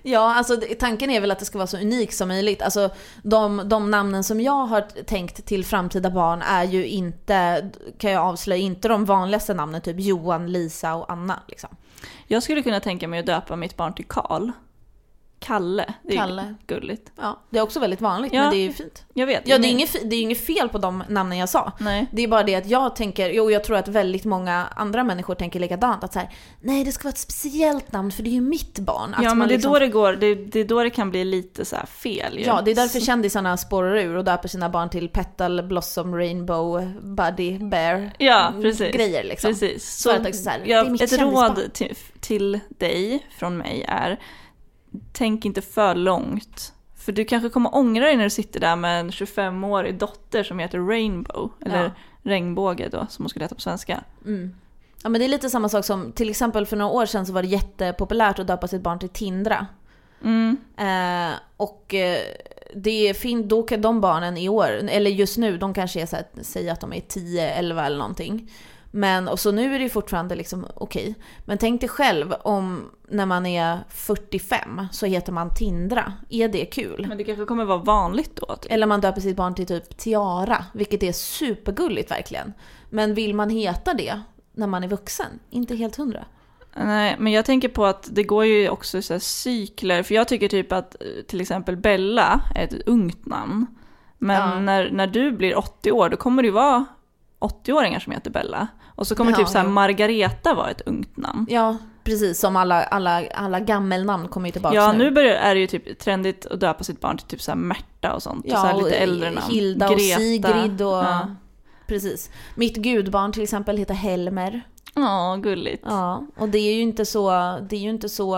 Ja, alltså tanken är väl att det ska vara så unikt som möjligt. Alltså de, de namnen som jag har tänkt till framtida barn är ju inte, kan jag avslöja, inte de vanligaste namnen, typ Johan, Lisa och Anna. Liksom. Jag skulle kunna tänka mig att döpa mitt barn till Karl. Kalle. Det är Kalle. gulligt. Ja, det är också väldigt vanligt, Ja. men det är ju fint. Jag vet. Ja, det är, inget, det är inget fel på de namnen jag sa. Nej. Det är bara det att jag tänker, jo jag tror att väldigt många andra människor tänker likadant. Att så här, nej det ska vara ett speciellt namn för det är ju mitt barn. Att Ja, men det är, liksom- då det, går, det, det då det kan bli lite så fel ju. Ja, det är därför kändisarna spårar ur och döper sina barn till Petal, Blossom, Rainbow, Buddy, Bear. Ja, precis. Grejer liksom. Precis. För Så, att så här, ja, det är mitt ett råd till, till dig från mig är tänk inte för långt. För du kanske kommer ångra dig när du sitter där med en 25-årig dotter som heter Rainbow, eller Ja. regnbåge då, som hon skulle heta på svenska. Mm. Ja men det är lite samma sak som, till exempel för några år sedan så var det jättepopulärt att döpa sitt barn till Tindra. Mm. Eh, och eh, det är fint, då kan de barnen i år, eller just nu, de kanske är så här, säger att de är 10, 11 eller någonting. Men, och så nu är det ju fortfarande liksom okej. Men tänk dig själv om när man är 45 så heter man Tindra. Är det kul? Men det kanske kommer vara vanligt då? Typ. Eller man döper sitt barn till typ Tiara, vilket är supergulligt verkligen. Men vill man heta det när man är vuxen? Inte helt hundra. Nej, men jag tänker på att det går ju också så cykler, för jag tycker typ att eh, till exempel Bella är ett ungt namn. Men Ja. när, när du blir 80 år, då kommer det ju vara 80-åringar som heter Bella. Och så kommer Ja, typ så här. Margareta vara ett ungt namn. Ja, precis som alla, alla, alla gammelnamn kommer ju tillbaka Ja, nu. nu börjar, är det ju typ trendigt att döpa sitt barn till typ så här Märta och sånt. och så Ja, här lite äldre namn. Hilda och Greta. Sigrid och... Ja, Precis. Mitt gudbarn till exempel heter Helmer. Ja, gulligt. Ja, och det är ju inte så, det är ju inte så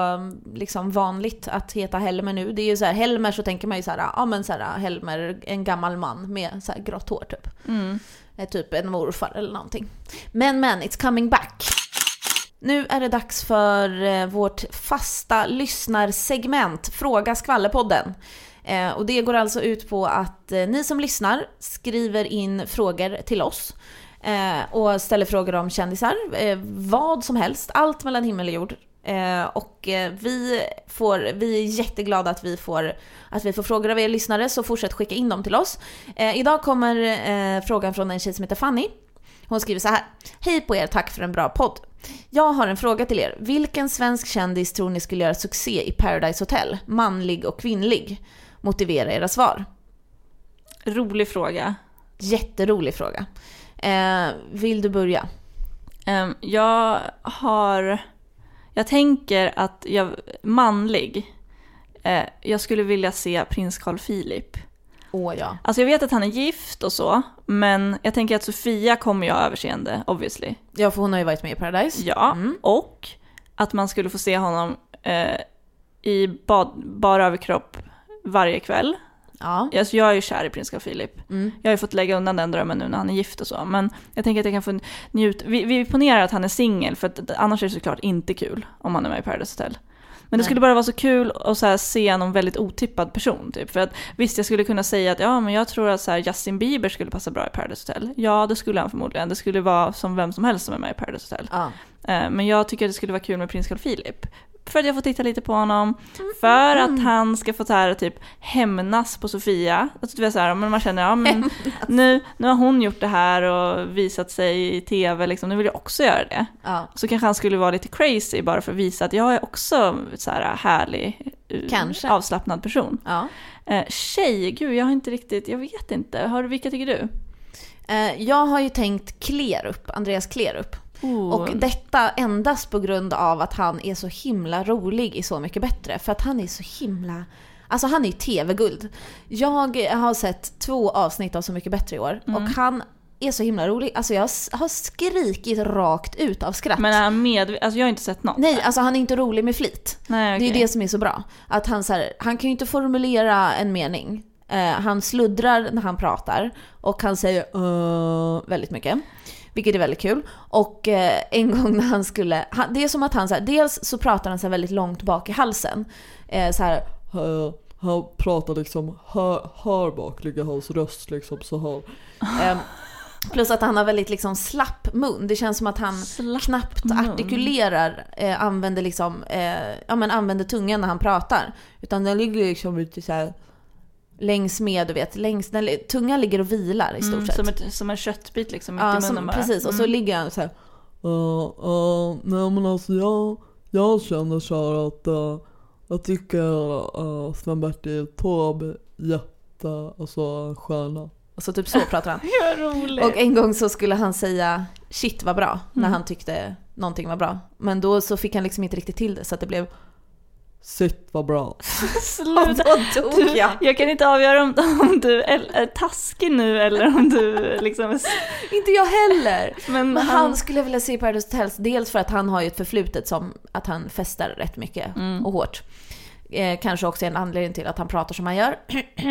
liksom vanligt att heta Helmer nu. Det är ju så här, Helmer så tänker man ju så här, ja men så här, Helmer, en gammal man med så här grått hår typ. Mm. Eh, Typ en morfar eller någonting. Men men, it's coming back. Nu är det dags för eh, vårt fasta lyssnarsegment, Fråga skvallerpodden. Eh, och det går alltså ut på att eh, ni som lyssnar skriver in frågor till oss. Eh, och ställer frågor om kändisar, eh, vad som helst, allt mellan himmel och jord. Eh, och eh, vi, får, vi är jätteglada att vi, får, att vi får frågor av er lyssnare, så fortsätt skicka in dem till oss. Eh, idag kommer eh, frågan från en tjej som heter Fanny. Hon skriver så här. Hej på er, tack för en bra podd. Jag har en fråga till er. Vilken svensk kändis tror ni skulle göra succé i Paradise Hotel? Manlig och kvinnlig? Motivera era svar. Rolig fråga. Jätterolig fråga. Eh, vill du börja? Ehm, jag har... Jag tänker att jag... Manlig. Eh, jag skulle vilja se prins Carl Philip. Åh ja. Alltså jag vet att han är gift och så, men jag tänker att Sofia kommer jag ha överseende, obviously. Ja, för hon har ju varit med i Paradise. Ja, Mm. och att man skulle få se honom eh, i bad, bara överkropp varje kväll. Ja. Alltså jag är ju kär i prins Carl Philip. Mm. Jag har ju fått lägga undan den drömmen nu när han är gift och så. Men jag tänker att jag kan få njuta. Vi, vi ponerar att han är singel för att annars är det såklart inte kul om han är med i Paradise Hotel. Men det skulle bara vara så kul att så se någon väldigt otippad person. Typ. För att visst, jag skulle kunna säga att ja, men jag tror att så Justin Bieber skulle passa bra i Paradise Hotel. Ja, det skulle han förmodligen. Det skulle vara som vem som helst som är med i Paradise Hotel. ja. Eh, Men jag tycker att det skulle vara kul med prins Carl Philip. För att jag får titta lite på honom. För att han ska få så här, typ hämnas på Sofia. Alltså, du vet, så här, men man känner ja, men nu, nu har hon gjort det här och visat sig i tv. Liksom, nu vill jag också göra det. ja. Så kanske han skulle vara lite crazy bara för att visa att jag är också så här härlig, eh, Kanske. avslappnad person. ja. Eh, tjej, gud jag har inte riktigt, jag vet inte. Har, vilka tycker du? Eh, jag har ju tänkt Klerup, Andreas Klerup. Oh. Och detta endast på grund av att han är så himla rolig i Så mycket bättre. För att han är så himla... Alltså han är ju tv-guld. Jag har sett två avsnitt av Så mycket bättre i år och han är så himla rolig. Alltså jag har skrikit rakt ut av skratt. Men är han med, alltså jag har inte sett något. Nej, alltså han är inte rolig med flit. Nej, Det är okej. det som är så bra. Att han, så här, han kan ju inte formulera en mening. Eh, han sluddrar när han pratar och han säger "Uh", väldigt mycket. Vilket är väldigt kul. Och eh, en gång när han skulle, han, det är som att han så här, dels så pratar han så väldigt långt bak i halsen. Eh, så här, Han, pratar liksom här, här bak ligger hans röst liksom så här. Ehm, plus att han har väldigt liksom slapp mun. Det känns som att han Slapp knappt mun. artikulerar, eh, använder, liksom, eh, ja, men använder tungan när han pratar. Utan den ligger liksom lite så här längs med, du vet, längs, den, tungan ligger och vilar i stort Mm, sett. som, ett, som en köttbit liksom mitt ja, i munnen bara. precis, och så Mm. ligger han så här. Uh, uh, nej men alltså jag, jag känner så här att uh, jag tycker uh, Sven-Bertil Taube jätte, alltså stjärna. Och så typ så pratar han. Vad roligt. Och en gång så skulle han säga shit vad bra, när Mm. han tyckte någonting var bra. Men då så fick han liksom inte riktigt till det så att det blev Sitt vad bra. Sluta. Du, jag. jag kan inte avgöra om, om du är, taskig nu eller om du liksom är... Inte jag heller! Men, Men han, han skulle jag vilja se i Paradise Hotel, dels för att han har ju ett förflutet som att han festar rätt mycket Mm. och hårt. Eh, kanske också en anledning till att han pratar som han gör.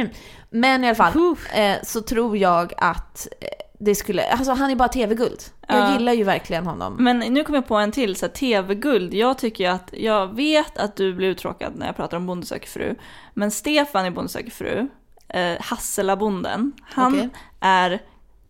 Men i alla fall, eh, så tror jag att eh, det skulle, alltså han är bara tv-guld. Jag Ja. gillar ju verkligen honom. men nu kommer jag på en till, så tv-guld. Jag tycker ju att, jag vet att du blir uttråkad när jag pratar om Bonde fru. Men Stefan i Bonde fru eh, Hasselabonden. Han Okej. är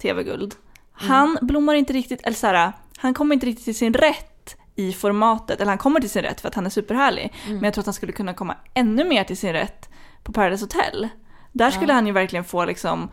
tv-guld. Han blommar inte riktigt, eller så här, han kommer inte riktigt till sin rätt i formatet, eller han kommer till sin rätt för att han är superhärlig. Men jag tror att han skulle kunna komma ännu mer till sin rätt på Paradise Hotel. Där skulle han ju verkligen få liksom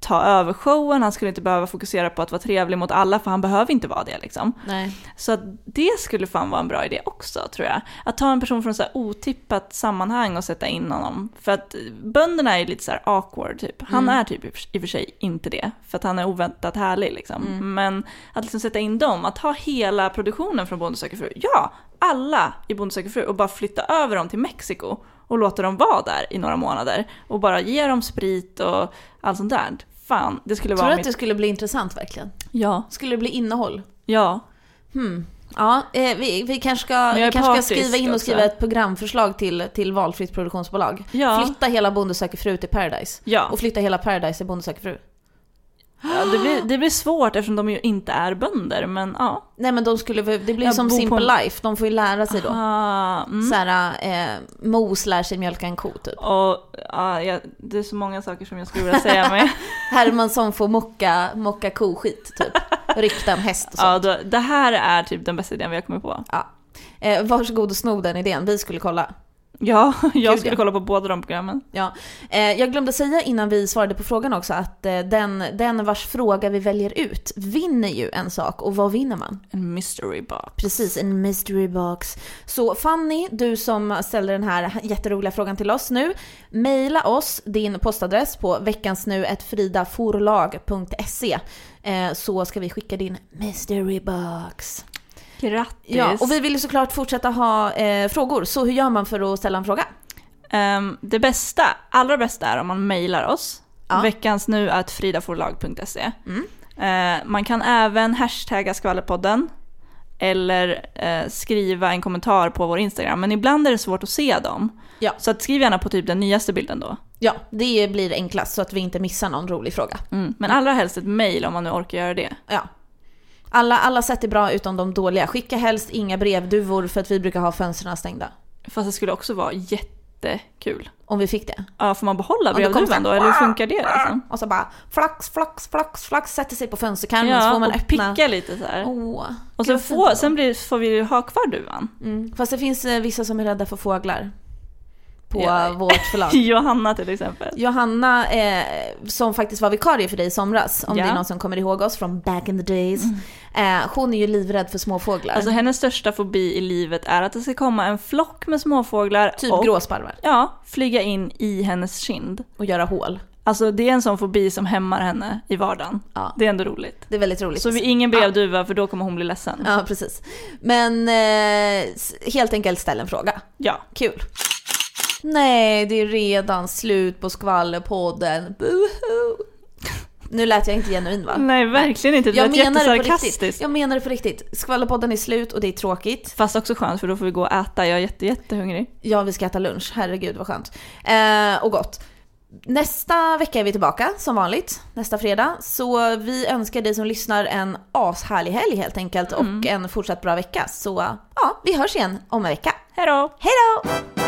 ta över showen, han skulle inte behöva fokusera på att vara trevlig mot alla för han behöver inte vara det liksom. Nej. Så det skulle fan vara en bra idé också tror jag. Att ta en person från så här otippat sammanhang och sätta in honom. För att bönderna är lite så här awkward typ. Han är typ i och för- sig inte det. För att han är oväntat härlig liksom. Men att liksom sätta in dem, att ha hela produktionen från Bonde söker fru. Ja, alla i Bonde söker fru och bara flytta över dem till Mexiko. Och låta dem vara där i några månader. Och bara ge dem sprit och allt sånt där. Fan, det skulle Tror vara du att mitt... det skulle bli intressant verkligen? Ja, Skulle det bli innehåll? ja. Ja, eh, vi, vi kanske ska, vi kanske ska skriva in och också. skriva ett programförslag till, till valfritt produktionsbolag. Ja. Flytta hela Bonde söker fru till Paradise. Ja. Och flytta hela Paradise till Bonde söker fru. Ja, det, blir, det blir svårt eftersom de ju inte är bönder, men ja. Nej men de skulle, det blir Ja, som Simple en- Life, de får ju lära sig då. Ah, mm. Såhär, eh, Mos lär sig mjölka en ko typ. Och ja, jag, det är så många saker som jag skulle vilja säga med. Hermansson får mocka, mocka koskit typ. Rykta en häst och så. ja, då, det här är typ den bästa idén vi har kommit på. Ja. Eh, varsågod och sno den idén, vi skulle kolla. Ja, jag Gud, skulle ja. kolla på båda de programmen. Ja. Eh, jag glömde säga innan vi svarade på frågan också att eh, den, den vars fråga vi väljer ut vinner ju en sak. Och vad vinner man? En mystery box. Precis, en mystery box. Så Fanny, du som ställer den här jätteroliga frågan till oss nu, mejla oss din postadress på veckansnu.fridaforlag.se eh, så ska vi skicka din mystery box. Grattis! Ja, och vi vill såklart fortsätta ha eh, frågor, så hur gör man för att ställa en fråga? Ehm, det bästa, allra bästa är om man mejlar oss. Ja. Veckans nu att fridaforlag.se. Mm. Eh, man kan även hashtagga skvallerpodden. Eller eh, skriva en kommentar på vår Instagram. Men ibland är det svårt att se dem. Ja. Så att skriv gärna på typ den nyaste bilden då. Ja, det blir enklast så att vi inte missar någon rolig fråga. Mm. Men allra helst ett mejl om man nu orkar göra det. Ja. Alla, alla sätt är bra utom de dåliga. Skicka helst inga brevduvor för att vi brukar ha fönstren stängda. Fast det skulle också vara jättekul. Om vi fick det. Ja, får man behålla brevduvan då? så Eller hur funkar det liksom? Och så bara flax, flax, flax, flax, sätter sig på fönsterkarmen så Ja, får man och öppna. picka lite så här. Åh, och gud, sen, vad fint få, det var. sen blir, får vi ju ha kvar duvan. Mm. Fast det finns eh, vissa som är rädda för fåglar. På Ja. vårt förlag. Johanna till exempel. Johanna, eh, som faktiskt var vikarie för dig i somras, om Ja. det är någon som kommer ihåg oss från back in the days. Eh, hon är ju livrädd för småfåglar. Alltså hennes största fobi i livet är att det ska komma en flock med småfåglar typ och gråsparvar. ja, flyga in i hennes kind. Och göra hål. Alltså det är en sån fobi som hämmar henne i vardagen. Ja. Det är ändå roligt. Det är väldigt roligt. Så vi ingen brevduva för då kommer hon bli ledsen. Ja, precis. Men eh, helt enkelt ställ en fråga. Ja. Kul. Nej, det är redan slut på skvallerpodden. Boohoo. Nu lät jag inte genuin va? Nej verkligen inte, det jag lät jättesarkastiskt. Jag menar det på riktigt. Skvallerpodden är slut och det är tråkigt. Fast också skönt för då får vi gå och äta, jag är jätte, jättehungrig. Ja, vi ska äta lunch. Herregud vad skönt. Eh, och gott. Nästa vecka är vi tillbaka som vanligt, nästa fredag. Så vi önskar dig som lyssnar en ashärlig helg helt enkelt och en fortsatt bra vecka. Så ja, vi hörs igen om en vecka. Hejdå! Hej då!